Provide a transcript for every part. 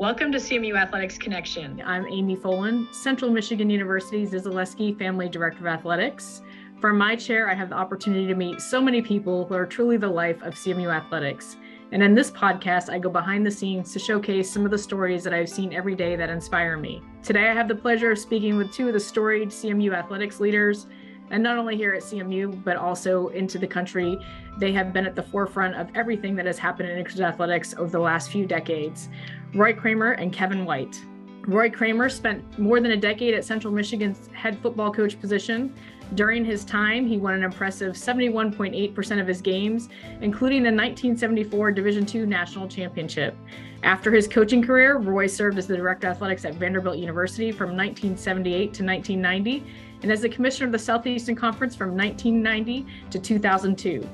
Welcome to CMU Athletics Connection. I'm Amy Folan, Central Michigan University Zizaleski Family Director of Athletics. From my chair, I have the opportunity to meet so many people who are truly the life of CMU Athletics. And in this podcast, I go behind the scenes to showcase some of the stories that I've seen every day that inspire me. Today, I have the pleasure of speaking with two of the storied CMU athletics leaders and not only here at CMU, but also into the country. They have been at the forefront of everything that has happened in collegiate athletics over the last few decades. Roy Kramer and Kevin White. Roy Kramer spent more than a decade at Central Michigan's head football coach position. During his time, he won an impressive 71.8% of his games, including the 1974 Division II National Championship. After his coaching career, Roy served as the director of athletics at Vanderbilt University from 1978 to 1990 and as the commissioner of the Southeastern Conference from 1990 to 2002.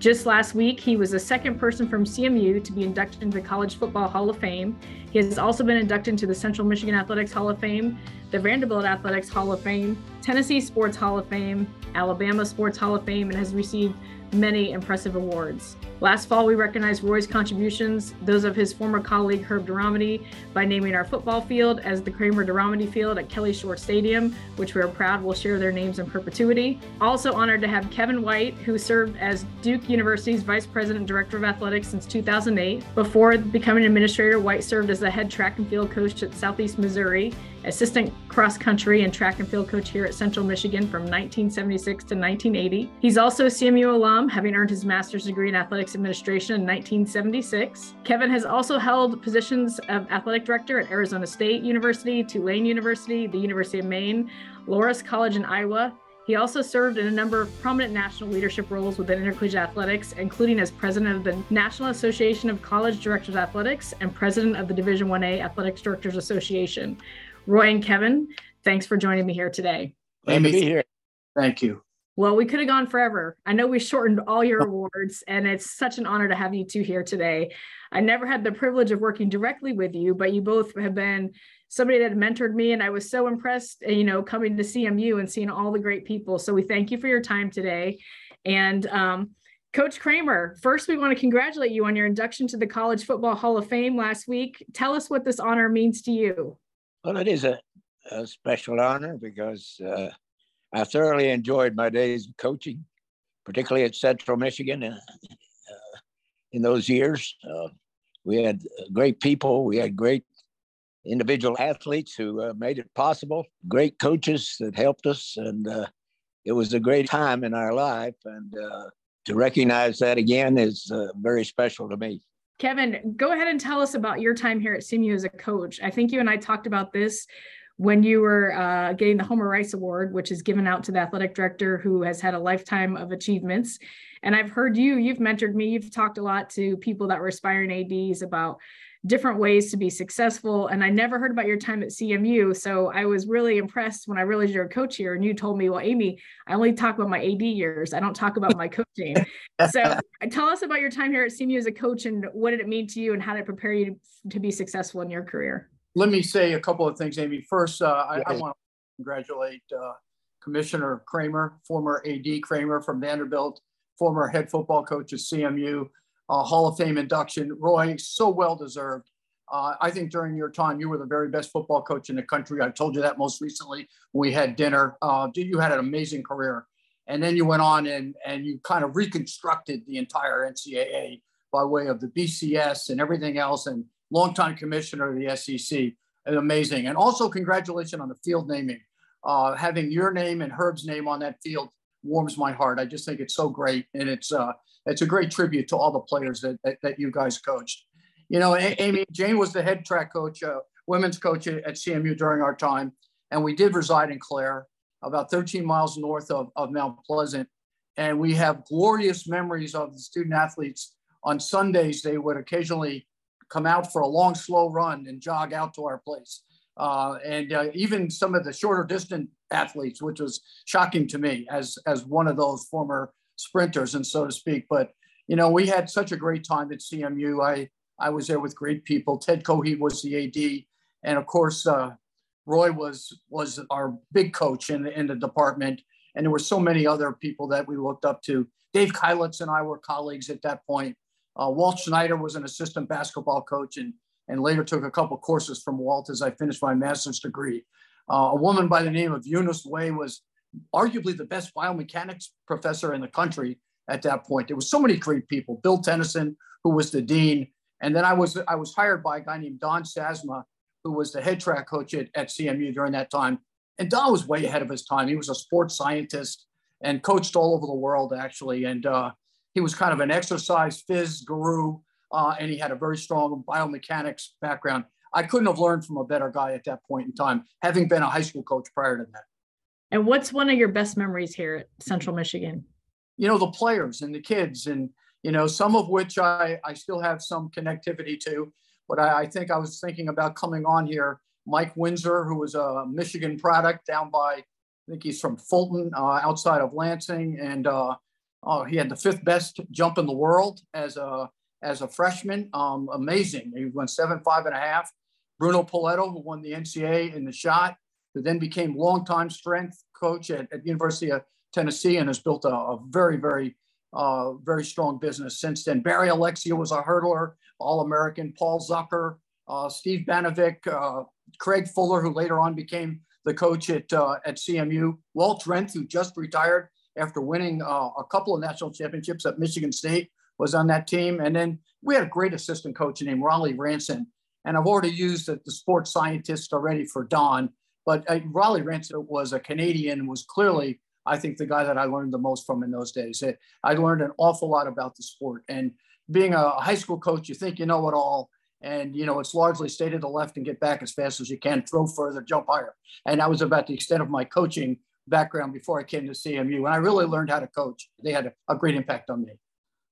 Just last week, he was the second person from CMU to be inducted into the College Football Hall of Fame. He has also been inducted into the Central Michigan Athletics Hall of Fame, the Vanderbilt Athletics Hall of Fame, Tennessee Sports Hall of Fame, Alabama Sports Hall of Fame, and has received many impressive awards. Last fall, we recognized Roy's contributions, those of his former colleague Herb Deromedi, by naming our football field as the Kramer Deromedi Field at Kelly Short Stadium, which we are proud will share their names in perpetuity. Also honored to have Kevin White, who served as Duke University's Vice President and Director of Athletics since 2008. Before becoming administrator, White served as the head track and field coach at Southeast Missouri assistant cross country and track and field coach here at Central Michigan from 1976 to 1980. He's also a CMU alum, having earned his master's degree in athletics administration in 1976. Kevin has also held positions of athletic director at Arizona State University, Tulane University, the University of Maine, Loras College in Iowa. He also served in a number of prominent national leadership roles within intercollegiate athletics, including as president of the National Association of College Directors of Athletics and president of the Division 1A Athletics Directors Association. Roy and Kevin, thanks for joining me here today. Glad to be here. Thank you. Well, we could have gone forever. I know we shortened all your awards, and it's such an honor to have you two here today. I never had the privilege of working directly with you, but you both have been somebody that mentored me, and I was so impressed, you know, coming to CMU and seeing all the great people. So we thank you for your time today. And um, Coach Kramer, first, we want to congratulate you on your induction to the College Football Hall of Fame last week. Tell us what this honor means to you. Well, it is a, a special honor because uh, I thoroughly enjoyed my days of coaching, particularly at Central Michigan uh, uh in those years. Uh, we had great people, we had great individual athletes who uh, made it possible, great coaches that helped us, and uh, it was a great time in our life. And to recognize that again is very special to me. Kevin, go ahead and tell us about your time here at CMU as a coach. I think you and I talked about this when you were uh, getting the Homer Rice Award, which is given out to the athletic director who has had a lifetime of achievements. And I've heard you, you've mentored me, you've talked a lot to people that were aspiring ADs about different ways to be successful. And I never heard about your time at CMU. So I was really impressed when I realized you're a coach here and you told me, well, Amy, I only talk about my AD years. I don't talk about my coaching. so tell us about your time here at CMU as a coach and what did it mean to you and how did it prepare you to be successful in your career? Let me say a couple of things, Amy. First, uh, I, I want to congratulate uh, Commissioner Kramer, former AD Kramer from Vanderbilt, former head football coach at CMU uh, Hall of Fame induction. Roy, so well deserved. Uh, I think during your time, you were the very best football coach in the country. I told you that most recently when we had dinner. Uh, you had an amazing career. And then you went on and, and you kind of reconstructed the entire NCAA by way of the BCS and everything else, and longtime commissioner of the SEC. Amazing. And also, congratulations on the field naming. Uh, having your name and Herb's name on that field warms my heart. I just think it's so great. And it's, uh, it's a great tribute to all the players that, that, that you guys coached. You know, Amy, Jane was the head track coach, uh, women's coach at, at CMU during our time. And we did reside in Clare, about 13 miles north of, of Mount Pleasant. And we have glorious memories of the student athletes. On Sundays, they would occasionally come out for a long, slow run and jog out to our place. Uh, and uh, even some of the shorter distance athletes, which was shocking to me as, as one of those former sprinters and so to speak. But you know, we had such a great time at CMU. I I was there with great people. Ted Kjolhede was the AD, and of course, uh, Roy was was our big coach in the, in the department. And there were so many other people that we looked up to. Dave Keilitz and I were colleagues at that point. Uh, Walt Schneider was an assistant basketball coach, and and later took a couple courses from Walt as I finished my master's degree. Uh, a woman by the name of Eunice Way was arguably the best biomechanics professor in the country at that point. There was so many great people. Bill Tennyson, who was the dean, and then I was I was hired by a guy named Don Sasma, who was the head track coach at, at CMU during that time. And Don was way ahead of his time. He was a sports scientist and coached all over the world, actually. And uh, he was kind of an exercise phys guru, uh, and he had a very strong biomechanics background. I couldn't have learned from a better guy at that point in time, having been a high school coach prior to that. And what's one of your best memories here at Central Michigan? You know, the players and the kids, and, you know, some of which I, I still have some connectivity to. But I, I think I was thinking about coming on here. Mike Windsor, who was a Michigan product down by, I think he's from Fulton, uh, outside of Lansing, and uh, oh, he had the fifth best jump in the world as a as a freshman. Um, amazing. He went seven five and a half. Bruno Pauletto, who won the NCAA in the shot, who then became longtime strength coach at, at University of Tennessee and has built a, a very very uh, very strong business since then. Barry Alexia was a hurdler, All American. Paul Zucker, uh, Steve Banovic, uh, Craig Fuller, who later on became the coach at, uh, at CMU. Walt Drenth, who just retired after winning uh, a couple of national championships at Michigan State, was on that team. And then we had a great assistant coach named Raleigh Ranson. And I've already used the, the sports scientist already for Don, but uh, Raleigh Ranson was a Canadian, was clearly I think the guy that I learned the most from in those days. I learned an awful lot about the sport. And being a high school coach, you think you know it all. And, you know, it's largely stay to the left and get back as fast as you can, throw further, jump higher. And that was about the extent of my coaching background before I came to CMU. And I really learned how to coach. They had a, a great impact on me.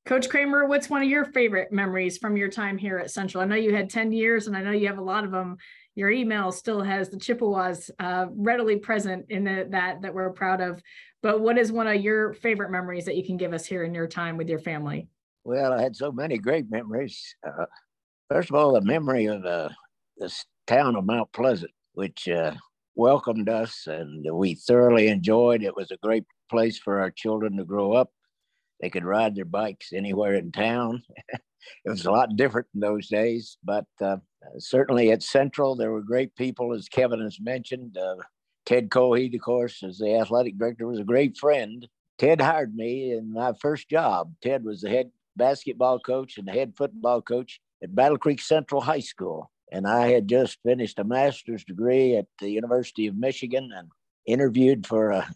Coach Kramer, what's one of your favorite memories from your time here at Central? I know you had 10 years and I know you have a lot of them your email still has the Chippewas uh, readily present in the, that that we're proud of. But what is one of your favorite memories that you can give us here in your time with your family? Well, I had so many great memories. Uh, first of all, the memory of uh, this town of Mount Pleasant, which uh, welcomed us and we thoroughly enjoyed. It was a great place for our children to grow up. They could ride their bikes anywhere in town. it was a lot different in those days, but uh, certainly at Central, there were great people, as Kevin has mentioned. Uh, Ted Kjolhede, of course, as the athletic director, was a great friend. Ted hired me in my first job. Ted was the head basketball coach and the head football coach at Battle Creek Central High School. And I had just finished a master's degree at the University of Michigan and interviewed for a,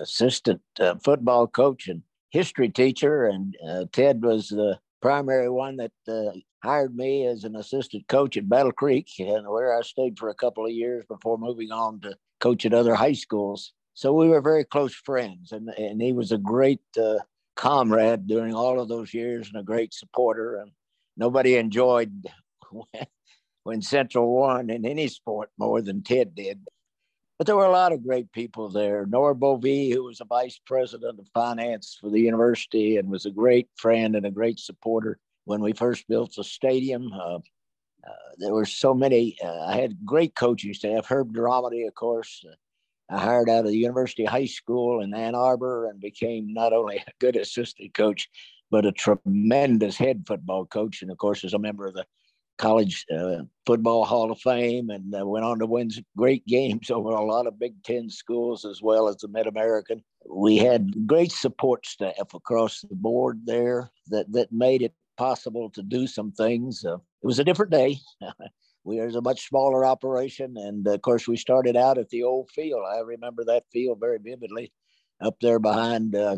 assistant uh, football coach and history teacher. And uh, Ted was the primary one that uh, hired me as an assistant coach at Battle Creek, and where I stayed for a couple of years before moving on to coach at other high schools. So we were very close friends, and, and he was a great uh, comrade during all of those years and a great supporter. And nobody enjoyed when, Central won in any sport more than Ted did. But there were a lot of great people there. Nora Bovee, who was a vice president of finance for the university and was a great friend and a great supporter when we first built the stadium. Uh, uh, there were so many. Uh, I had great coaching staff. Herb Deromedi, of course. Uh, I hired out of the University High School in Ann Arbor and became not only a good assistant coach, but a tremendous head football coach. And of course, as a member of the College uh, Football Hall of Fame and uh, went on to win great games over a lot of Big Ten schools as well as the Mid American. We had great support staff across the board there that, that made it possible to do some things. Uh, it was a different day. we was a much smaller operation, and of course, we started out at the old field. I remember that field very vividly, up there behind uh,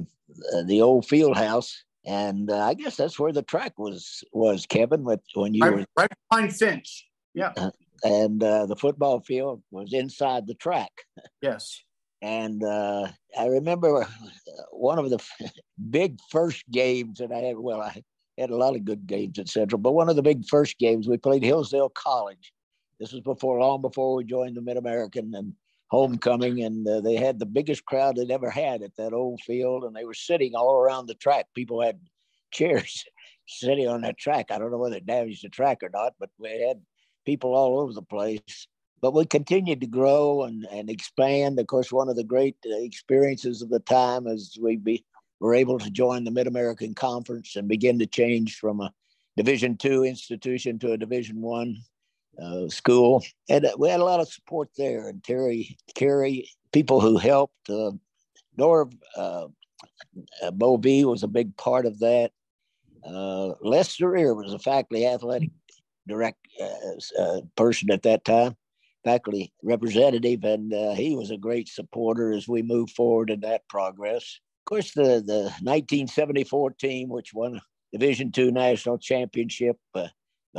the old field house. And uh, I guess that's where the track was was Kevin with when you right, were right behind Finch. Yeah. Uh, and uh, the football field was inside the track. Yes. And uh, I remember uh, one of the big first games that I had. Well, I had a lot of good games at Central, but one of the big first games we played Hillsdale College. This was before, long before we joined the Mid American and homecoming, and uh, they had the biggest crowd they'd ever had at that old field, and they were sitting all around the track. People had chairs sitting on that track. I don't know whether it damaged the track or not, but we had people all over the place. But we continued to grow and, and expand. Of course, one of the great uh, experiences of the time is we be, were able to join the Mid American Conference and begin to change from a Division two institution to a Division one uh, school, and uh, we had a lot of support there. And Terry, Kerry, people who helped. Uh, Nora uh, Bovee was a big part of that. Uh, Lester Ear was a faculty athletic direct uh, uh, person at that time, faculty representative, and uh, he was a great supporter as we move forward in that progress. Of course, the, the 1974 team, which won Division two national championship, uh,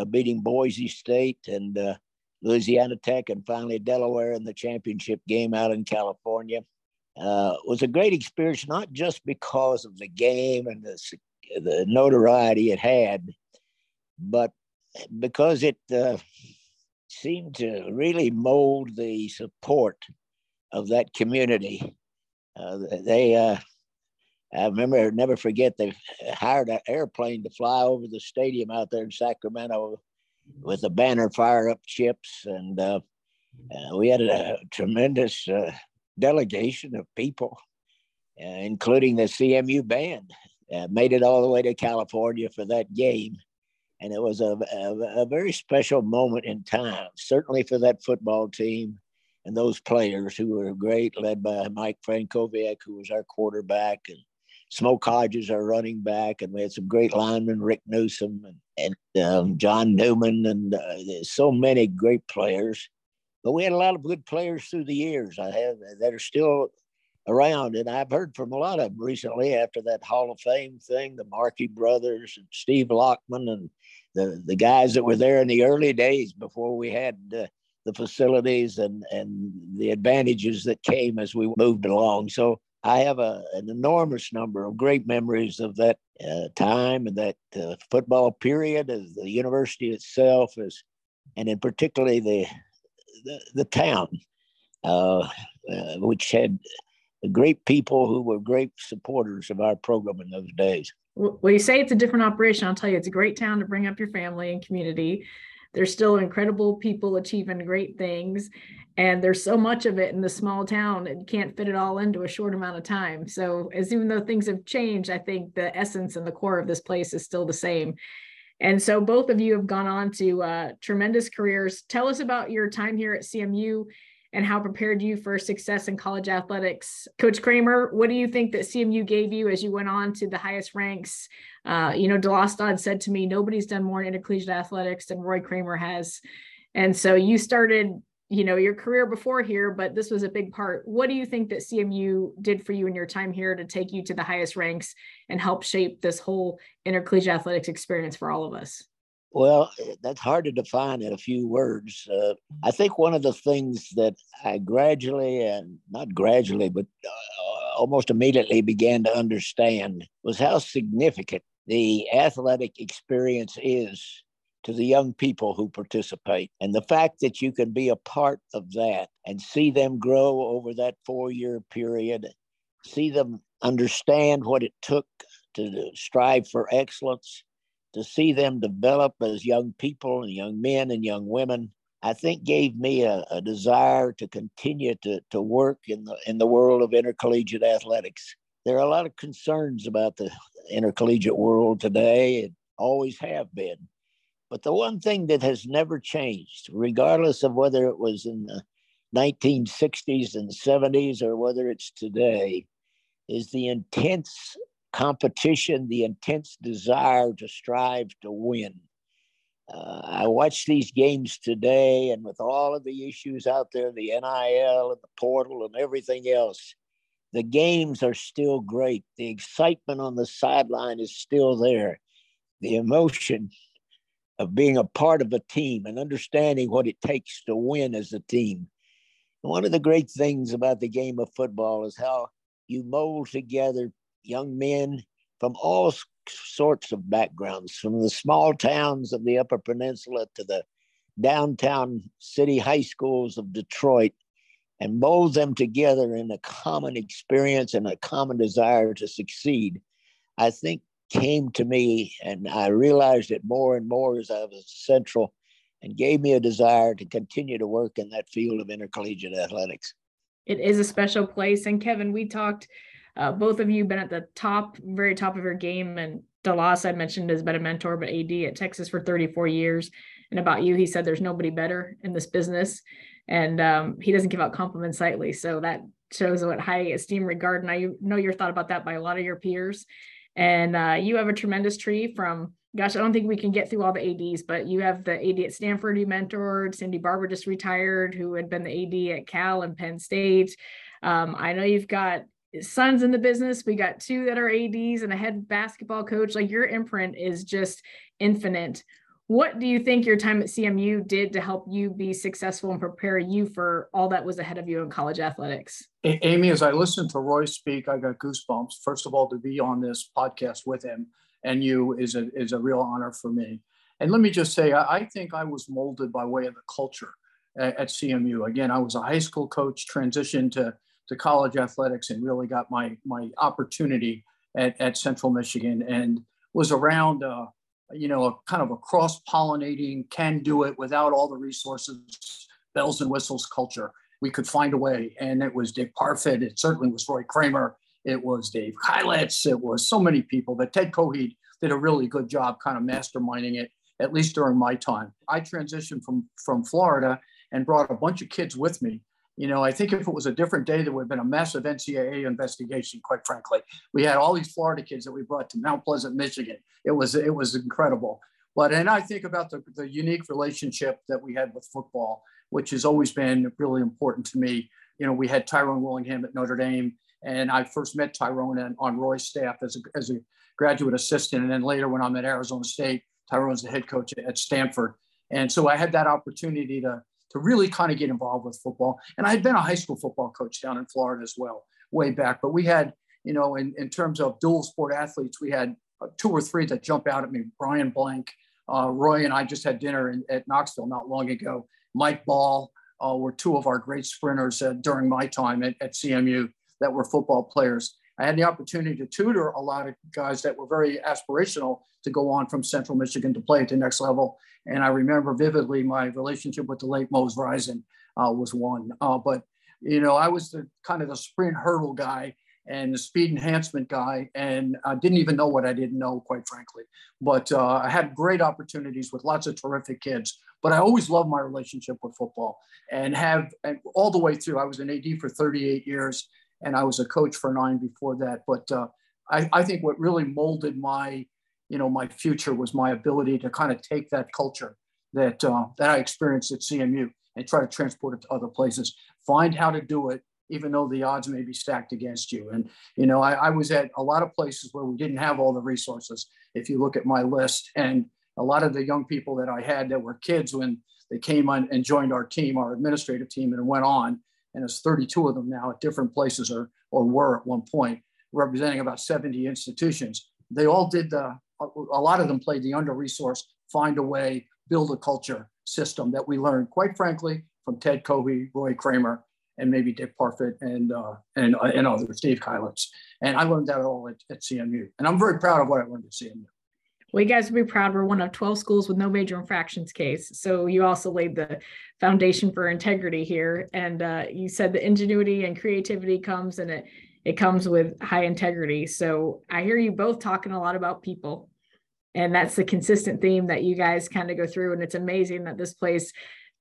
beating Boise State and uh, Louisiana Tech, and finally Delaware in the championship game out in California. Uh, was a great experience, not just because of the game and the, the notoriety it had, but because it uh, seemed to really mold the support of that community. Uh, they, uh, I remember, never forget, they hired an airplane to fly over the stadium out there in Sacramento with a banner fire up chips. And uh, uh, we had a tremendous uh, delegation of people, including the CMU band. made it all the way to California for that game and it was a, a, a, very special moment in time, certainly for that football team and those players who were great, led by Mike Franckowiak, who was our quarterback, and Smoke Hodges, our running back, and we had some great linemen, Rick Newsom and, and um, John Newman, and uh, so many great players. But we had a lot of good players through the years. I have that are still around. And I've heard from a lot of them recently after that Hall of Fame thing, the Markey brothers and Steve Lockman and the, the guys that were there in the early days before we had uh, the facilities and, and the advantages that came as we moved along. So I have a, an enormous number of great memories of that uh, time and that uh, football period, of the university itself, is, and in particularly the the, the town, uh, uh, which had great people who were great supporters of our program in those days. Well, you say it's a different operation. I'll tell you, it's a great town to bring up your family and community. There's still incredible people achieving great things. And there's so much of it in the small town, and can't fit it all into a short amount of time. So, as even though things have changed, I think the essence and the core of this place is still the same. And so, both of you have gone on to uh, tremendous careers. Tell us about your time here at CMU and how prepared you for success in college athletics. Coach Kramer, what do you think that CMU gave you as you went on to the highest ranks? Uh, you know, DeLoss Dodds said to me, nobody's done more intercollegiate athletics than Roy Kramer has. And so you started, you know, your career before here, but this was a big part. What do you think that CMU did for you in your time here to take you to the highest ranks and help shape this whole intercollegiate athletics experience for all of us? Well, eh, that's hard to define in a few words. Uh, I think one of the things that I gradually, and not gradually, but uh, almost immediately began to understand was how significant the athletic experience is to the young people who participate. And the fact that you can be a part of that and see them grow over that four year period, see them understand what it took to strive for excellence to see them develop as young people and young men and young women, I think gave me a, a desire to continue to, to work in the in the world of intercollegiate athletics. There are a lot of concerns about the intercollegiate world today, and always have been. But the one thing that has never changed, regardless of whether it was in the 1960s and 70s or whether it's today, is the intense competition, the intense desire to strive to win. Uh, I watch these games today, and with all of the issues out there, the NIL and the portal and everything else, the games are still great. The excitement on the sideline is still there. The emotion of being a part of a team and understanding what it takes to win as a team. one of the great things about the game of football is how you mold together young men from all sorts of backgrounds, from the small towns of the Upper Peninsula to the downtown city high schools of Detroit, and mold them together in a common experience and a common desire to succeed, I think came to me, and I realized it more and more as I was central and gave me a desire to continue to work in that field of intercollegiate athletics. It is a special place. And Kevin, we talked uh, both of you been at the top, very top of your game, and DeLoss I mentioned has been a mentor, but AD at Texas for 34 years. And about you, he said there's nobody better in this business. And um, he doesn't give out compliments lightly. So that shows what high esteem regard. And I know you're thought about that by a lot of your peers. And uh, you have a tremendous tree from, gosh, I don't think we can get through all the ADs, but you have the AD at Stanford you mentored, Sandy Barbour just retired, who had been the AD at Cal and Penn State. Um, I know you've got sons in the business. We got two that are ADs and a head basketball coach. Like your imprint is just infinite. What do you think your time at CMU did to help you be successful and prepare you for all that was ahead of you in college athletics? Amy, as I listened to Roy speak, I got goosebumps. First of all, to be on this podcast with him and you is a, is a real honor for me. And let me just say, I, I think I was molded by way of the culture at, at CMU. Again, I was a high school coach, transitioned to to college athletics and really got my my opportunity at, at Central Michigan and was around uh, you know a kind of a cross pollinating can do it without all the resources bells and whistles culture we could find a way. And it was Dick Parfitt it certainly was Roy Kramer it was Dave Keilitz it was so many people but Ted Kjolhede did a really good job kind of masterminding it at least during my time. I transitioned from from Florida and brought a bunch of kids with me you know, I think if it was a different day, there would have been a massive NCAA investigation. Quite frankly, we had all these Florida kids that we brought to Mount Pleasant, Michigan. It was it was incredible. But and I think about the, the unique relationship that we had with football, which has always been really important to me. You know, we had Tyrone Willingham at Notre Dame, and I first met Tyrone on, Roy's staff as a, as a graduate assistant, and then later when I'm at Arizona State, Tyrone's the head coach at Stanford. And so I had that opportunity to to really kind of get involved with football. And I had been a high school football coach down in Florida as well, way back. But we had, you know, in, in terms of dual sport athletes, we had uh, two or three that jump out at me. Brian Blank, uh, Roy and I just had dinner in, at Knoxville not long ago. Mike Ball uh, were two of our great sprinters uh, during my time at, at CMU that were football players. I had the opportunity to tutor a lot of guys that were very aspirational to go on from Central Michigan to play at the next level. And I remember vividly my relationship with the late Mose Risen uh, was one. Uh, but, you know, I was the kind of the sprint hurdle guy and the speed enhancement guy. And I didn't even know what I didn't know, quite frankly. But uh, I had great opportunities with lots of terrific kids. But I always loved my relationship with football and have and all the way through. I was an AD for 38 years and I was a coach for nine before that. But uh, I, I, think what really molded my, you know, my future was my ability to kind of take that culture that uh, that I experienced at CMU and try to transport it to other places. Find how to do it, even though the odds may be stacked against you. And you know, I, I was at a lot of places where we didn't have all the resources. If you look at my list, and a lot of the young people that I had that were kids when they came on and joined our team, our administrative team, and went on and there's 32 of them now at different places or, or were at one point, representing about 70 institutions. They all did the, a lot of them played the under resource, find a way, build a culture system that we learned, quite frankly, from Ted Kjolhede, Roy Kramer, and maybe Dick Parfitt and, uh, and, uh, and others, Steve Keilitz. And I learned that all at, at CMU. And I'm very proud of what I learned at CMU. Well, you guys would be proud. We're one of 12 schools with no major infractions case. So you also laid the foundation for integrity here. And uh, you said the ingenuity and creativity comes and it it comes with high integrity. So I hear you both talking a lot about people. And that's the consistent theme that you guys kind of go through. And it's amazing that this place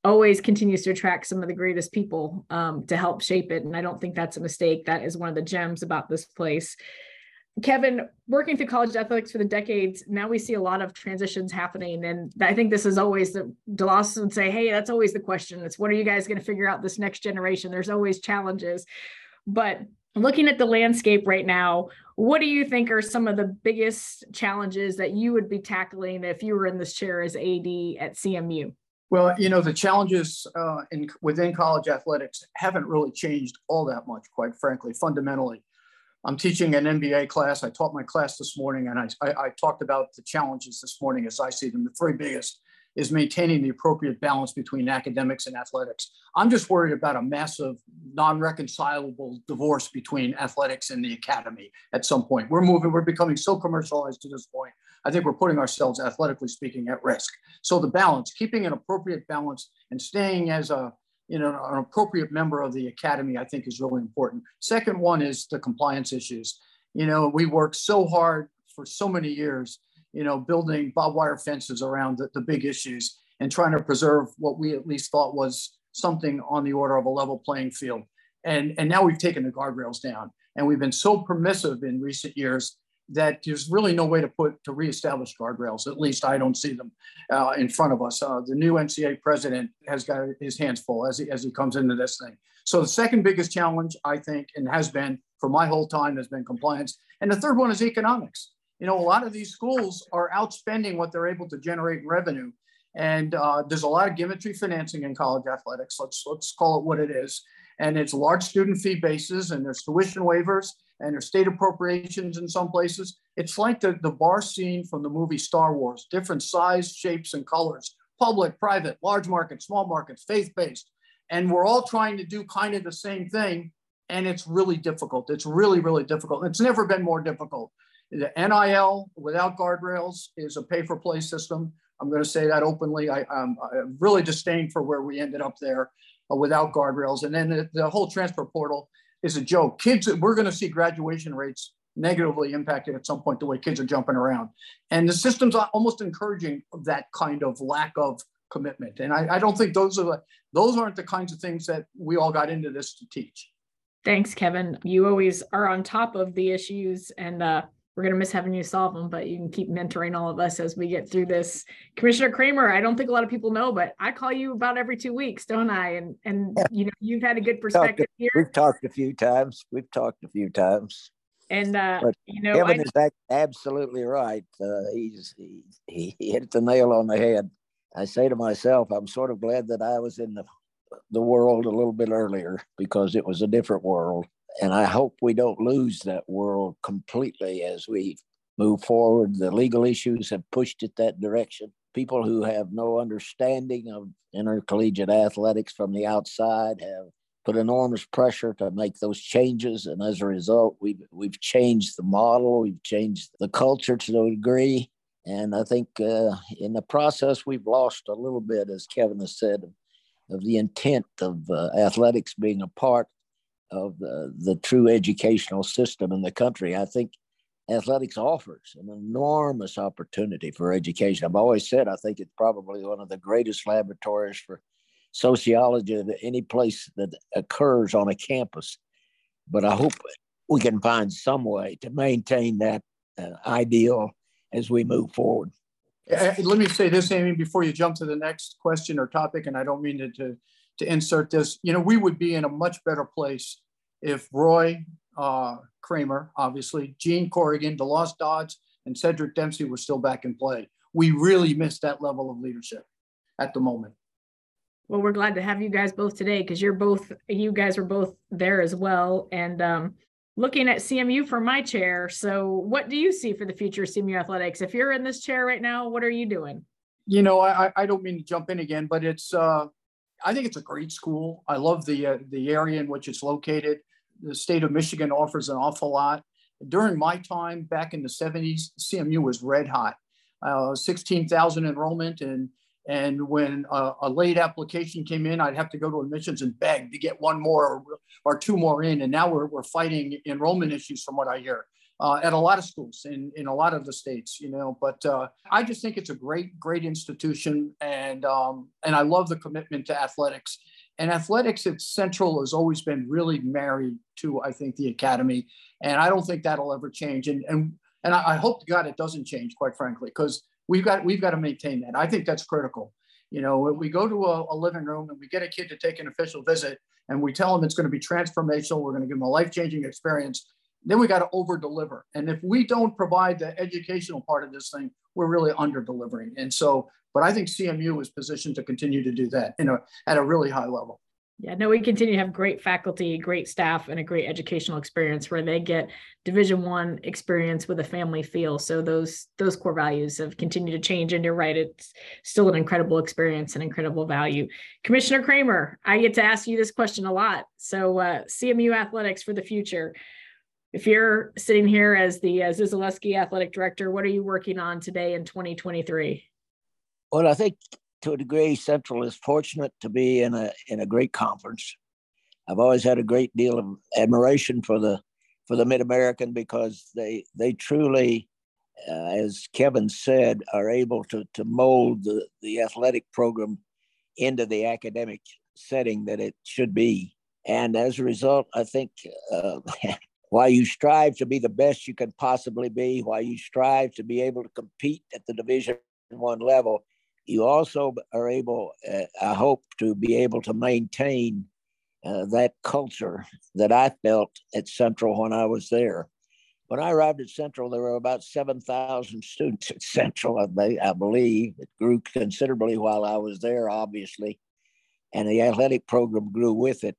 always continues to attract some of the greatest people um, to help shape it. And I don't think that's a mistake. That is one of the gems about this place. Kevin, working through college athletics for the decades, now we see a lot of transitions happening. And I think this is always the DeLoss would say, hey, that's always the question. It's what are you guys going to figure out this next generation? There's always challenges. But looking at the landscape right now, what do you think are some of the biggest challenges that you would be tackling if you were in this chair as AD at CMU? Well, you know, the challenges uh, in, within college athletics haven't really changed all that much, quite frankly, fundamentally. I'm teaching an MBA class. I taught my class this morning and I, I, I, talked about the challenges this morning as I see them. The three biggest is maintaining the appropriate balance between academics and athletics. I'm just worried about a massive, non reconcilable divorce between athletics and the academy at some point. We're moving, we're becoming so commercialized to this point. I think we're putting ourselves, athletically speaking, at risk. So the balance, keeping an appropriate balance and staying as a you know, an appropriate member of the academy, I think is really important. Second one is the compliance issues. You know, we worked so hard for so many years, you know, building barbed wire fences around the, the big issues. and trying to preserve what we at least thought was something on the order of a level playing field. And, and now we've taken the guardrails down. And we've been so permissive in recent years that there's really no way to put to reestablish guardrails. At least I don't see them uh, in front of us. Uh, the new NCA president has got his hands full as he, as he comes into this thing. So the second biggest challenge, I think, and has been for my whole time, has been compliance. And the third one is economics. You know, a lot of these schools are outspending what they're able to generate in revenue. And uh, there's a lot of gimmickry financing in college athletics. Let's let's call it what it is. And it's large student fee bases, and there's tuition waivers, and there's state appropriations in some places. It's like the, the bar scene from the movie Star Wars, different size, shapes, and colors, public, private, large markets, small markets, faith-based. And we're all trying to do kind of the same thing. And it's really difficult. It's really, really difficult. It's never been more difficult. The NIL without guardrails is a pay for play system. I'm going to say that openly. I, I really disdain for where we ended up there uh, without guardrails. And then the, the, whole transfer portal is a joke. Kids, we're going to see graduation rates negatively impacted at some point the way kids are jumping around. And the system's almost encouraging that kind of lack of commitment. And I, I don't think those are the, those aren't the kinds of things that we all got into this to teach. Thanks, Kevin. You always are on top of the issues and uh, we're going to miss having you solve them, but you can keep mentoring all of us as we get through this. Commissioner Kramer, I don't think a lot of people know, but I call you about every two weeks, don't I? And and you know you've had a good perspective talked, here. We've talked a few times. We've talked a few times. And uh, but you know, Kevin I, is absolutely right. Uh, he's he, he hit the nail on the head. I say to myself, I'm sort of glad that I was in the the world a little bit earlier because it was a different world and I hope we don't lose that world completely as we move forward. The legal issues have pushed it that direction. People who have no understanding of intercollegiate athletics from the outside have put enormous pressure to make those changes, and as a result, we've we've changed the model, we've changed the culture to a degree, and I think uh, in the process we've lost a little bit, as Kevin has said, of, the intent of uh, athletics being a part of the, the true educational system in the country. I think athletics offers an enormous opportunity for education. I've always said I think it's probably one of the greatest laboratories for sociology of any place that occurs on a campus. But I hope we can find some way to maintain that uh, ideal as we move forward. Let me say this, Amy, before you jump to the next question or topic, and I don't mean to, to to insert this. You know, we would be in a much better place if Roy uh, Kramer, obviously, Gene Corrigan, DeLoss Dodds, and Cedric Dempsey were still back in play. We really missed that level of leadership at the moment. Well, we're glad to have you guys both today because you're both, you guys were both there as well. And um, looking at CMU for my chair. So, what do you see for the future of CMU athletics? If you're in this chair right now, what are you doing? You know, I, I don't mean to jump in again, but it's uh, I think it's a great school. I love the uh, the area in which it's located. The state of Michigan offers an awful lot. During my time back in the 70s, CMU was red hot. Uh, 16,000 enrollment and and when a, a, late application came in, I'd have to go to admissions and beg to get one more or, or two more in. And now we're, we're fighting enrollment issues from what I hear uh, at a lot of schools in, in a lot of the states, you know. But uh, I just think it's a great, great institution, and um, and I love the commitment to athletics. And athletics at Central has always been really married to, I think, the academy, and I don't think that'll ever change. And and and I, hope to God it doesn't change, quite frankly, because we've got we've got to maintain that. I think that's critical. You know, we go to a, a living room and we get a kid to take an official visit, and we tell them it's going to be transformational. We're going to give them a life changing experience then we got to over deliver. And if we don't provide the educational part of this thing, we're really under delivering. And so, but I think CMU is positioned to continue to do that, you know, at a really high level. Yeah, no, we continue to have great faculty, great staff, and a great educational experience where they get Division One experience with a family feel. So those those core values have continued to change. And you're right, it's still an incredible experience and incredible value. Commissioner Kramer, I get to ask you this question a lot. So uh, CMU athletics for the future if you're sitting here as the uh, athletic director, what are you working on today in 2023? Well, I think to a degree, Central is fortunate to be in a in a great conference. I've always had a great deal of admiration for the for the Mid American because they they truly uh, as Kevin said, are able to, to mold the, the athletic program into the academic setting that it should be. And as a result, I think uh, while you strive to be the best you can possibly be, while you strive to be able to compete at the Division One level, you also are able, uh, I hope, to be able to maintain uh, that culture that I felt at Central when I was there. When I arrived at Central, there were about 7,000 students at Central, I, I believe. It grew considerably while I was there, obviously, and the athletic program grew with it.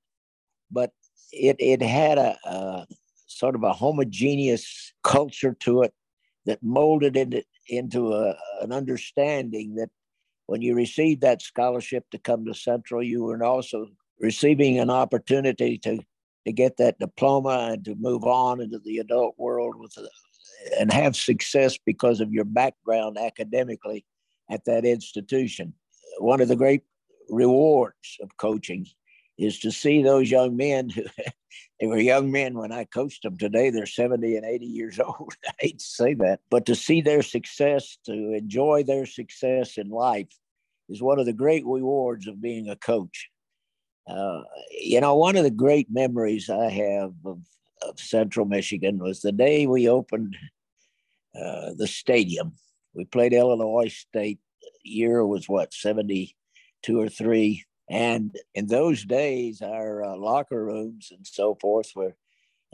But it, it had a, a sort of a homogeneous culture to it that molded it into a, an understanding that when you received that scholarship to come to Central, you were also receiving an opportunity to to get that diploma and to move on into the adult world with a, and have success because of your background academically at that institution. One of the great rewards of coaching is to see those young men who they were young men when I coached them. Today they're 70 and 80 years old. I hate to say that, but to see their success, to enjoy their success in life is one of the great rewards of being a coach. Uh, you know, one of the great memories I have of, of Central Michigan was the day we opened uh, the stadium. We played Illinois State. Year was what, 72 or 3. And in those days, our uh, locker rooms and so forth were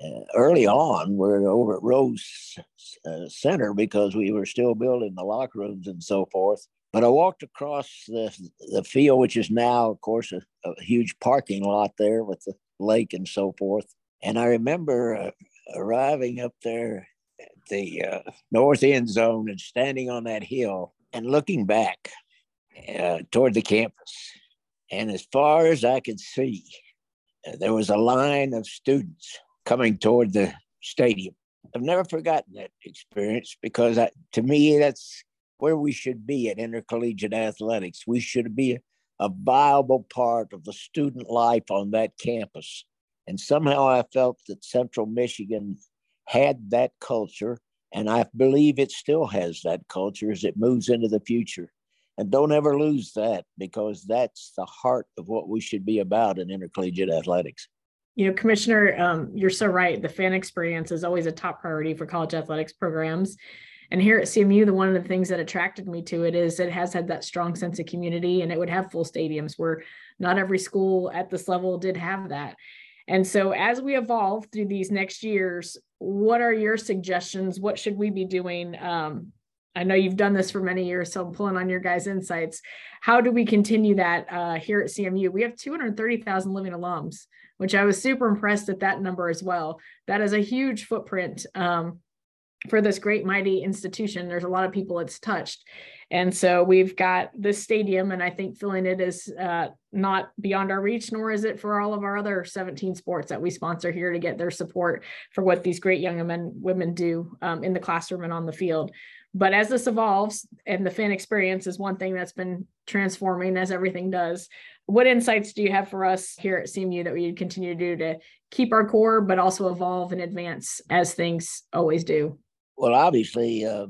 uh, early on, we're over at Rose uh, Center because we were still building the locker rooms and so forth. But I walked across the, the field, which is now, of course, a, a huge parking lot there with the lake and so forth. And I remember uh, arriving up there at the uh, north end zone and standing on that hill and looking back uh, toward the campus. And as far as I could see, uh, there was a line of students coming toward the stadium. I've never forgotten that experience because I, to me, that's where we should be at intercollegiate athletics. We should be a viable part of the student life on that campus. And somehow I felt that Central Michigan had that culture, and I believe it still has that culture as it moves into the future. And don't ever lose that because that's the heart of what we should be about in intercollegiate athletics. You know, Commissioner, um, you're so right. The fan experience is always a top priority for college athletics programs. And here at CMU, the one of the things that attracted me to it is it has had that strong sense of community and it would have full stadiums where not every school at this level did have that. And so as we evolve through these next years, what are your suggestions? What should we be doing? Um, I know you've done this for many years, so I'm pulling on your guys' insights. How do we continue that uh, here at CMU? We have 230,000 living alums, which I was super impressed at that number as well. That is a huge footprint. Um, for this great mighty institution there's a lot of people it's touched and so we've got this stadium and i think filling it is uh, not beyond our reach nor is it for all of our other 17 sports that we sponsor here to get their support for what these great young men women do um, in the classroom and on the field but as this evolves and the fan experience is one thing that's been transforming as everything does what insights do you have for us here at cmu that we continue to do to keep our core but also evolve and advance as things always do? Well, obviously, uh,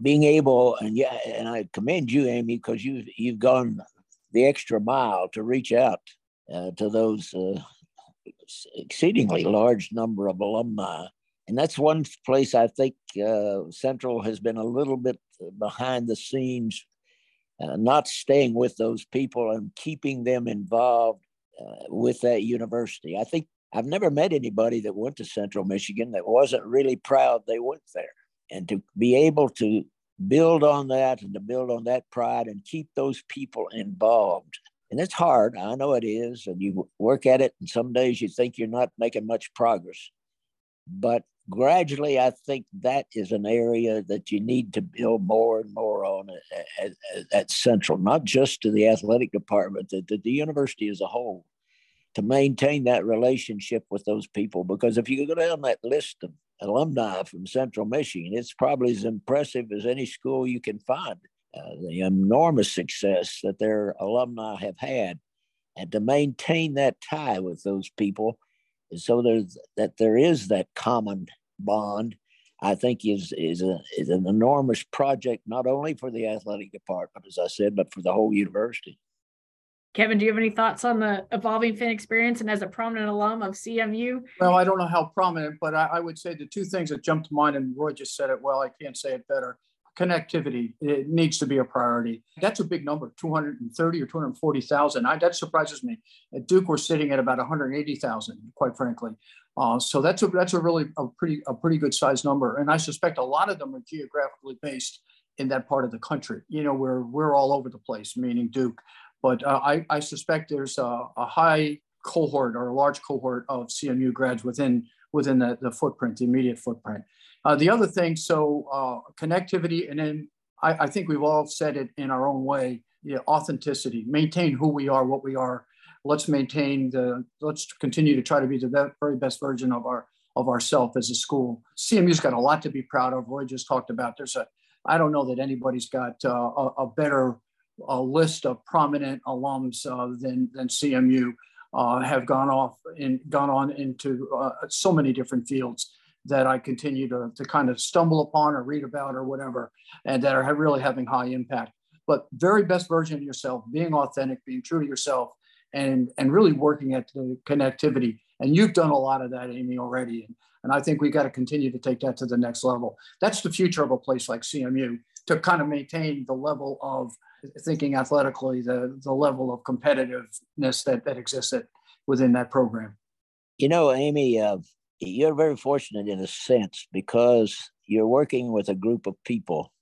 being able and yeah, and I commend you, Amy, because you've you've gone the extra mile to reach out uh, to those uh, exceedingly large number of alumni, and that's one place I think uh, Central has been a little bit behind the scenes, uh, not staying with those people and keeping them involved uh, with that university. I think I've never met anybody that went to Central Michigan that wasn't really proud they went there and to be able to build on that and to build on that pride and keep those people involved. And it's hard. I know it is. And you work at it, and some days you think you're not making much progress. But gradually, I think that is an area that you need to build more and more on at, at, at Central, not just to the athletic department, the, the, the university as a whole, to maintain that relationship with those people. Because if you go down that list of alumni from Central Michigan. It's probably as impressive as any school you can find. Uh, the enormous success that their alumni have had, and to maintain that tie with those people, so there's that there is that common bond. I think is is a is an enormous project not only for the athletic department, as I said, but for the whole university. Kevin, do you have any thoughts on the evolving fan experience and as a prominent alum of CMU? Well, I don't know how prominent, but I, I would say the two things that jumped to mind, and Roy just said it well, I can't say it better. Connectivity, it needs to be a priority. That's a big number, 230 or 240,000. That surprises me. At Duke, we're sitting at about 180,000, quite frankly. Uh, so that's a that's a really a pretty a pretty good size number, and I suspect a lot of them are geographically based in that part of the country. You know, where we're all over the place, meaning Duke. But uh, I, I suspect there's a, a, high cohort or a large cohort of CMU grads within within the, the footprint, the immediate footprint. Uh, the other thing, so uh, connectivity, and then I, I, think we've all said it in our own way, authenticity, maintain who we are, what we are. Let's maintain the, let's continue to try to be the very best version of our of ourself as a school. CMU's got a lot to be proud of. Roy just talked about. There's a, I don't know that anybody's got uh, a, a better a list of prominent alums uh, than, than CMU uh, have gone off and gone on into uh, so many different fields that I continue to, to kind of stumble upon or read about or whatever, and that are really having high impact. But very best version of yourself, being authentic, being true to yourself, and and really working at the connectivity. And you've done a lot of that, Amy, already. And, and I think we got to continue to take that to the next level. That's the future of a place like CMU to kind of maintain the level of thinking athletically, the, the level of competitiveness that, that exists at, within that program. You know, Amy, uh, you're very fortunate in a sense because you're working with a group of people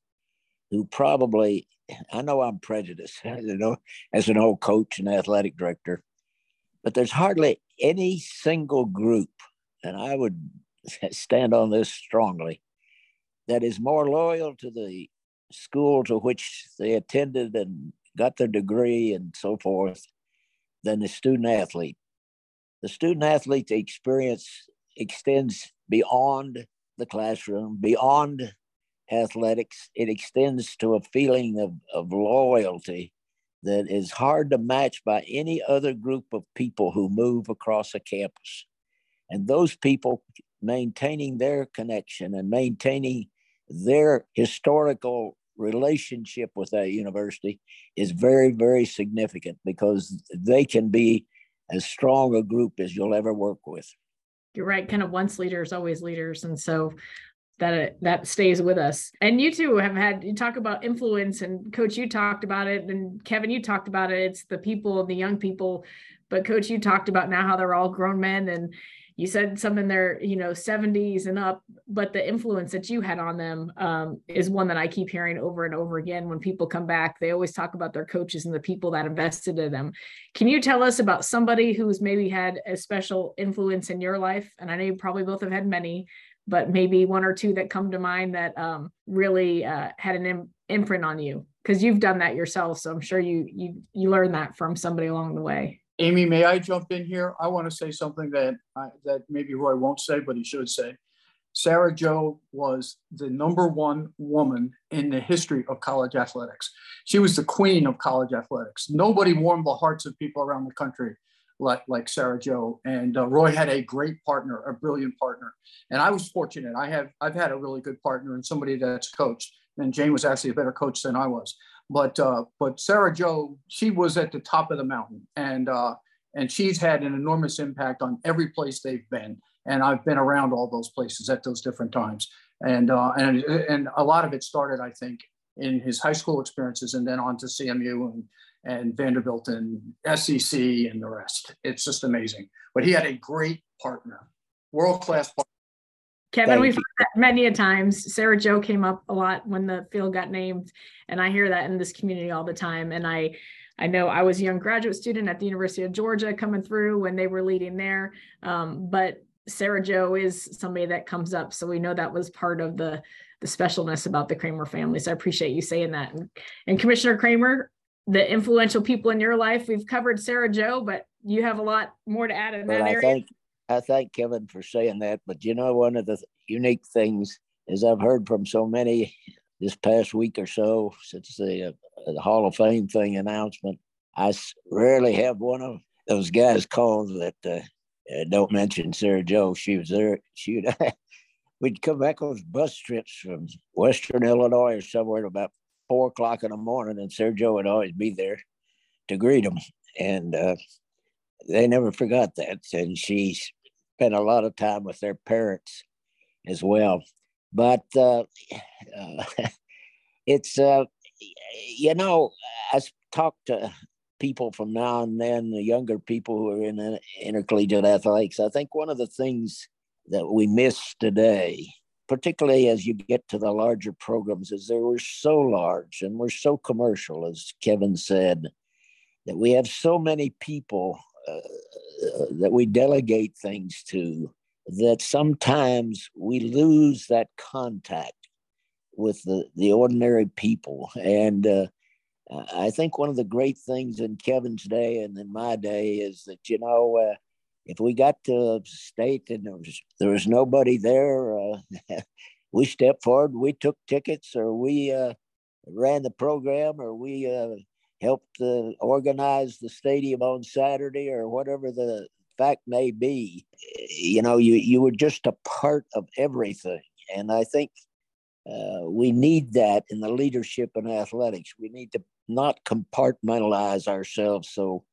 who probably, I know I'm prejudiced, you know, as an old coach and athletic director, but there's hardly any single group, and I would stand on this strongly, that is more loyal to the school to which they attended and got their degree and so forth than the student athlete. The student athlete experience extends beyond the classroom, beyond athletics. It extends to a feeling of, of loyalty that is hard to match by any other group of people who move across a campus. And those people maintaining their connection and maintaining their historical relationship with that university is very, very significant because they can be as strong a group as you'll ever work with. You're right. Kind of once leaders, always leaders. And so that uh, that stays with us. And you two have had you talk about influence and coach you talked about it and Kevin you talked about it. It's the people, the young people, but coach you talked about now how they're all grown men and you said some in their you know 70s and up but the influence that you had on them um, is one that i keep hearing over and over again. When people come back they always talk about their coaches and the people that invested in them. Can you tell us about somebody who's maybe had a special influence in your life? And i know you probably both have had many but maybe one or two that come to mind that um, really uh, had an Im- imprint on you. Because you've done that yourself so i'm sure you you you learned that from somebody along the way Amy, may I jump in here? I want to say something that I, that maybe Roy won't say, but he should say. Sarah Jo was the number one woman in the history of college athletics. She was the queen of college athletics. Nobody warmed the hearts of people around the country like, like Sarah Jo. And uh, Roy had a great partner, a brilliant partner. And I was fortunate. I have I've had a really good partner and somebody that's coached. And Jane was actually a better coach than I was. But uh, but Sarah Jo, she was at the top of the mountain, and uh, and she's had an enormous impact on every place they've been. And I've been around all those places at those different times, and uh, and and a lot of it started, I think, in his high school experiences, and then on to CMU and and Vanderbilt and SEC and the rest. It's just amazing. But he had a great partner, world class Kevin, Thank we've you. heard that many a times. Sarah Jo came up a lot when the field got named, and I hear that in this community all the time. And I, I know I was a young graduate student at the University of Georgia coming through when they were leading there, um, but Sarah Jo is somebody that comes up, so we know that was part of the the specialness about the Kramer family. So I appreciate you saying that. And, and Commissioner Kramer, the influential people in your life, we've covered Sarah Jo, but you have a lot more to add in that area. Thank, I thank Kevin for saying that. But you know, one of the unique things is I've heard from so many this past week or so since the, uh, the Hall of Fame thing announcement. I rarely have one of those guys called that uh, uh, don't mention Sarah Jo. She was there. She we'd come back on bus trips from Western Illinois or somewhere at about four o'clock in the morning, and Sarah Jo would always be there to greet them. And uh, they never forgot that. And she spent a lot of time with their parents as well. But uh, uh, it's, uh, you know, I talk to people from now and then, the younger people who are in intercollegiate athletics. I think one of the things that we miss today, particularly as you get to the larger programs, is they were so large and we're so commercial, as Kevin said, that we have so many people that we delegate things to that sometimes we lose that contact with the, the ordinary people. And uh, I think one of the great things in Kevin's day and in my day is that, you know, uh, if we got to a state and there was, there was nobody there, uh, we stepped forward, we took tickets, or we uh, ran the program, or we uh, helped uh, organize the stadium on Saturday, or whatever the fact may be. You know, you, you were just a part of everything. And I think uh, we need that in the leadership in athletics. We need to not compartmentalize ourselves so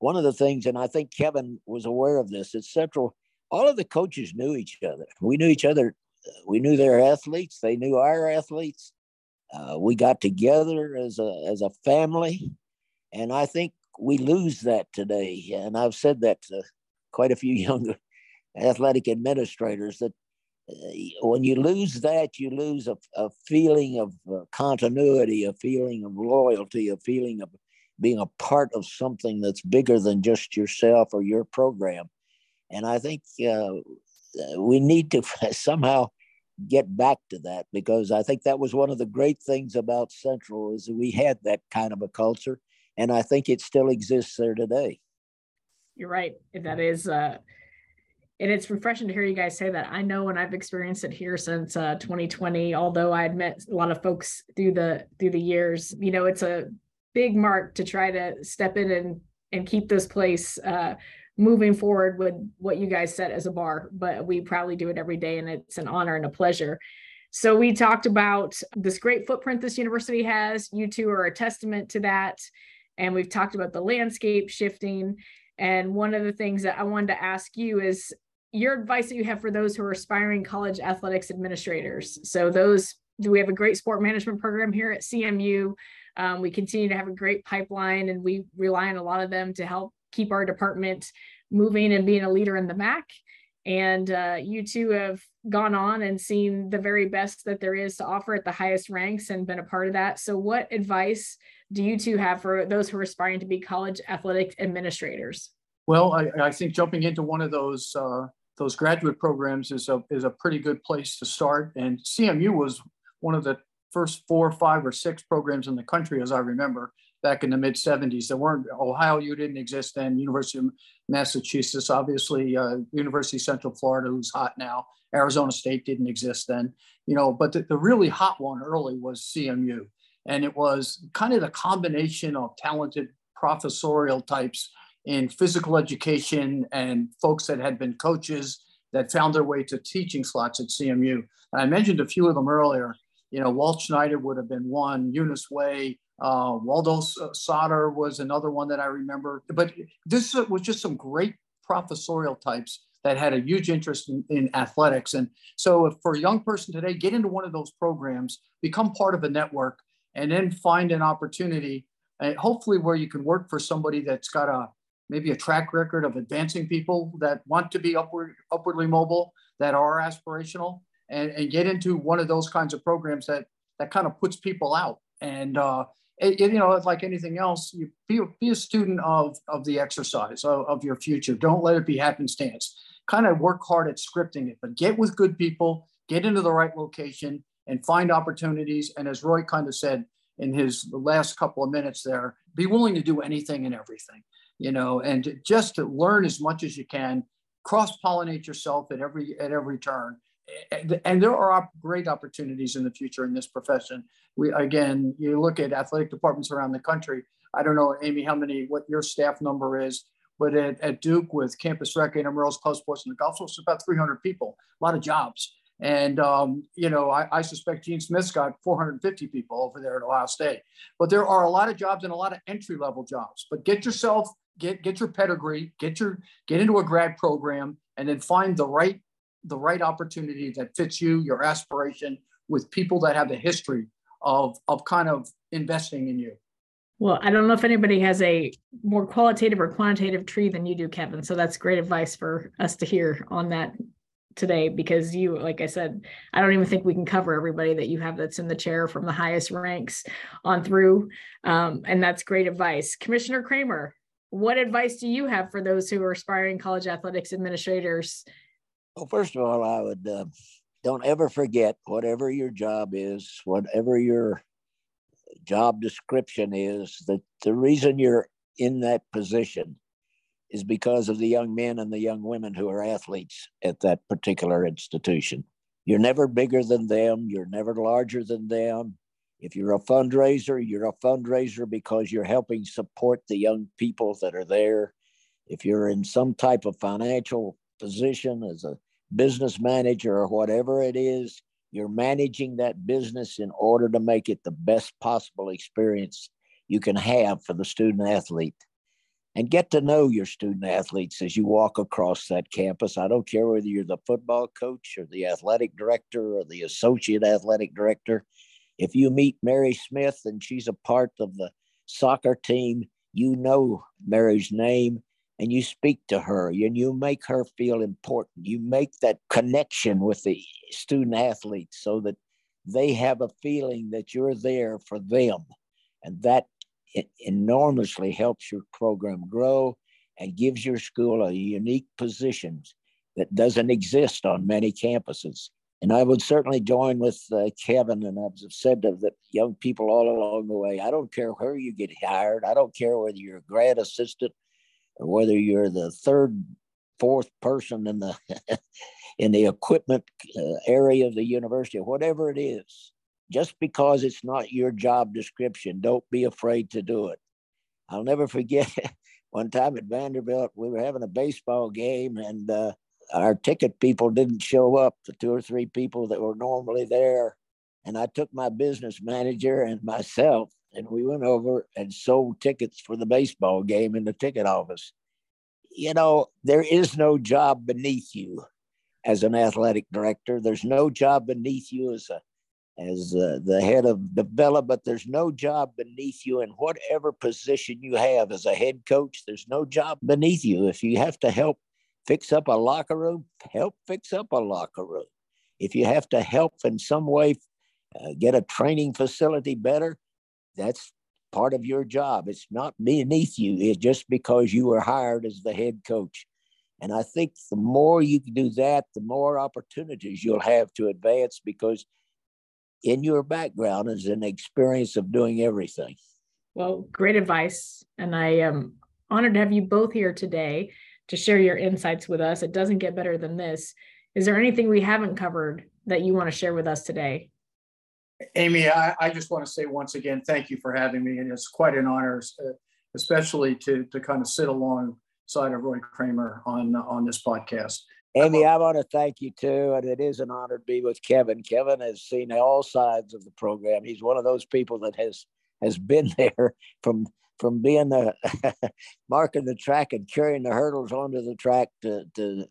one of the things, and I think Kevin was aware of this, at Central, all of the coaches knew each other. We knew each other. We knew their athletes. They knew our athletes. Uh, we got together as a as a family, and I think we lose that today. And I've said that to quite a few younger athletic administrators that uh, when you lose that, you lose a, a feeling of uh, continuity, a feeling of loyalty, a feeling of being a part of something that's bigger than just yourself or your program. And I think uh, we need to somehow get back to that because I think that was one of the great things about Central is we had that kind of a culture, and I think it still exists there today. You're right. That is. Uh, and it's refreshing to hear you guys say that. I know and I've experienced it here since uh, 2020, although I had met a lot of folks through the through the years, you know, it's a big mark to try to step in and and keep this place uh, moving forward with what you guys set as a bar. But we probably do it every day, and it's an honor and a pleasure. So we talked about this great footprint this university has. You two are a testament to that, and we've talked about the landscape shifting. And one of the things that I wanted to ask you is your advice that you have for those who are aspiring college athletics administrators. So those do we have a great sport management program here at CMU? Um, we continue to have a great pipeline and we rely on a lot of them to help keep our department moving and being a leader in the MAC. And uh, you two have gone on and seen the very best that there is to offer at the highest ranks and been a part of that. So, what advice do you two have for those who are aspiring to be college athletic administrators? Well, I, I think jumping into one of those uh, those graduate programs is a is a pretty good place to start. And CMU was one of the first four, five, or six programs in the country, as I remember, back in the mid 70s. There weren't Ohio U didn't exist then. University of Massachusetts, obviously, uh, University of Central Florida, who's hot now. Arizona State didn't exist then, you know. But the, the really hot one early was CMU, and it was kind of the combination of talented professorial types in physical education and folks that had been coaches that found their way to teaching slots at CMU. And I mentioned a few of them earlier you know, Walt Schneider would have been one, Eunice Way, uh, Waldo Sauter was another one that I remember. But this was just some great professorial types that had a huge interest in, in athletics. And so, for a young person today, get into one of those programs, become part of a network, and then find an opportunity, and hopefully where you can work for somebody that's got a maybe a track record of advancing people that want to be upward upwardly mobile, that are aspirational, and, and get into one of those kinds of programs that that kind of puts people out. And uh, it, it, you know, like anything else, you be, be a student of of the exercise of, of your future. Don't let it be happenstance. Kind of work hard at scripting it, but get with good people, get into the right location, and find opportunities. And as Roy kind of said in his last couple of minutes there, be willing to do anything and everything, you know, and just to learn as much as you can, cross pollinate yourself at every at every turn and there are great opportunities in the future in this profession. We again, you look at athletic departments around the country. I don't know, Amy, how many, what your staff number is, but at, at Duke with Campus Rec, Intramural Club Sports, and the golf, it's about 300 people. A lot of jobs. And, um, you know, I, I, suspect Gene Smith's got 450 people over there at Ohio State. But there are a lot of jobs and a lot of entry level jobs. But get yourself, get, get your pedigree, get your, get into a grad program and then find the right, the right opportunity that fits you, your aspiration with people that have a history of, of kind of investing in you. Well, I don't know if anybody has a more qualitative or quantitative tree than you do, Kevin. So that's great advice for us to hear on that today because you like i said i don't even think we can cover everybody that you have that's in the chair from the highest ranks on through um, and that's great advice commissioner kramer what advice do you have for those who are aspiring college athletics administrators well first of all i would uh, don't ever forget whatever your job is whatever your job description is that the reason you're in that position is because of the young men and the young women who are athletes at that particular institution. You're never bigger than them, you're never larger than them. If you're a fundraiser, you're a fundraiser because you're helping support the young people that are there. If you're in some type of financial position as a business manager or whatever it is, you're managing that business in order to make it the best possible experience you can have for the student athlete and get to know your student athletes as you walk across that campus. I don't care whether you're the football coach or the athletic director or the associate athletic director. If you meet Mary Smith and she's a part of the soccer team, you know Mary's name and you speak to her and you make her feel important. You make that connection with the student athletes so that they have a feeling that you're there for them. And that enormously helps your program grow and gives your school a unique position that doesn't exist on many campuses. And I would certainly join with uh, Kevin and I've said to the young people all along the way. I don't care where you get hired. I don't care whether you're a grad assistant or whether you're the third, fourth person in the in the equipment uh, area of the university, whatever it is just because it's not your job description, don't be afraid to do it. I'll never forget one time at Vanderbilt, we were having a baseball game and uh, our ticket people didn't show up, the two or three people that were normally there. And I took my business manager and myself, and we went over and sold tickets for the baseball game in the ticket office. You know, there is no job beneath you as an athletic director. There's no job beneath you as a as uh, the head of development. There's no job beneath you in whatever position you have as a head coach. There's no job beneath you. If you have to help fix up a locker room, help fix up a locker room. If you have to help in some way uh, get a training facility better, that's part of your job. It's not beneath you. It's just because you were hired as the head coach. And I think the more you can do that, the more opportunities you'll have to advance because in your background is an experience of doing everything. Well, great advice. And I am honored to have you both here today to share your insights with us. It doesn't get better than this. Is there anything we haven't covered that you want to share with us today? Amy, I, I just want to say once again, thank you for having me. And it's quite an honor, uh, especially to, to kind of sit alongside of Roy Kramer on, on this podcast. Amy, I want to thank you too. And it is an honor to be with Kevin. Kevin has seen all sides of the program. He's one of those people that has has been there from from being the marking the track and carrying the hurdles onto the track to, to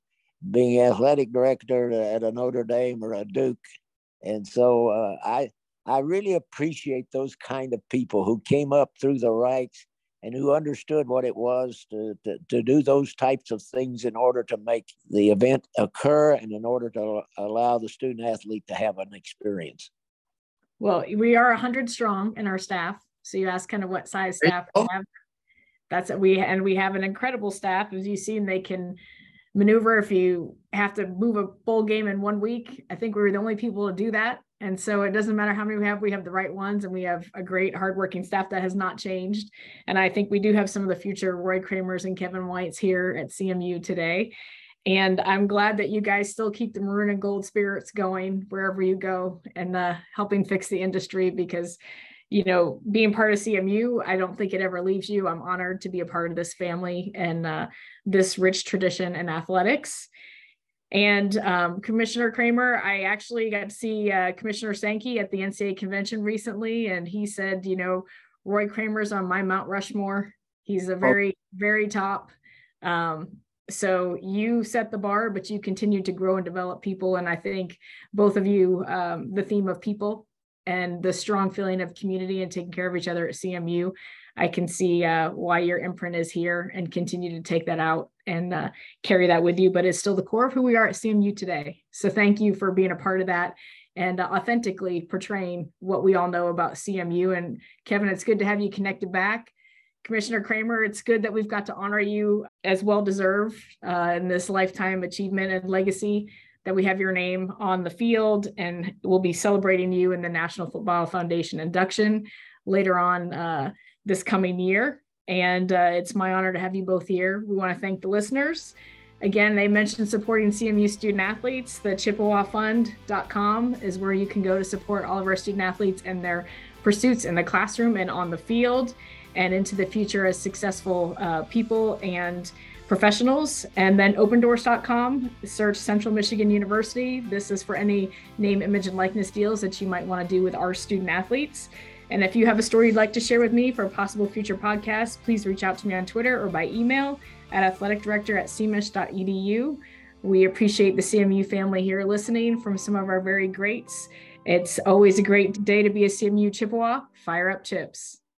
being athletic director at a Notre Dame or a Duke. And so uh, I I really appreciate those kind of people who came up through the ranks and who understood what it was to, to, to, do those types of things in order to make the event occur and in order to allow the student athlete to have an experience. Well, we are 100 strong in our staff. So you ask kind of what size staff we have. That's we and we have an incredible staff as you've seen they can maneuver if you have to move a bowl game in one week. I think we were the only people to do that and so it doesn't matter how many we have, we have the right ones and we have a great hardworking staff that has not changed. And I think we do have some of the future Roy Kramers and Kevin Whites here at CMU today. And I'm glad that you guys still keep the maroon and gold spirits going wherever you go and uh, helping fix the industry because, you know, being part of CMU, I don't think it ever leaves you. I'm honored to be a part of this family and uh, this rich tradition in athletics. And um, Commissioner Kramer, I actually got to see uh, Commissioner Sankey at the NCAA convention recently, and he said, you know, Roy Kramer's on my Mount Rushmore. He's a oh. very, very top. Um, so you set the bar, but you continue to grow and develop people. And I think both of you, um, the theme of people and the strong feeling of community and taking care of each other at CMU, I can see uh, why your imprint is here and continue to take that out and uh, carry that with you. But it's still the core of who we are at CMU today. So thank you for being a part of that and uh, authentically portraying what we all know about CMU. And Kevin, it's good to have you connected back. Commissioner Kramer, it's good that we've got to honor you as well deserved uh, in this lifetime achievement and legacy that we have your name on the field and we'll be celebrating you in the National Football Foundation induction later on uh, this coming year. And uh, it's my honor to have you both here. We want to thank the listeners. Again, they mentioned supporting CMU student athletes. The ChippewaFund.com is where you can go to support all of our student athletes and their pursuits in the classroom and on the field and into the future as successful uh, people and professionals. And then opendorse.com, search Central Michigan University. This is for any name, image, and likeness deals that you might want to do with our student athletes. And if you have a story you'd like to share with me for a possible future podcast, please reach out to me on Twitter or by email at athleticdirector at cmich.edu. We appreciate the CMU family here listening from some of our very greats. It's always a great day to be a CMU Chippewa. Fire up chips.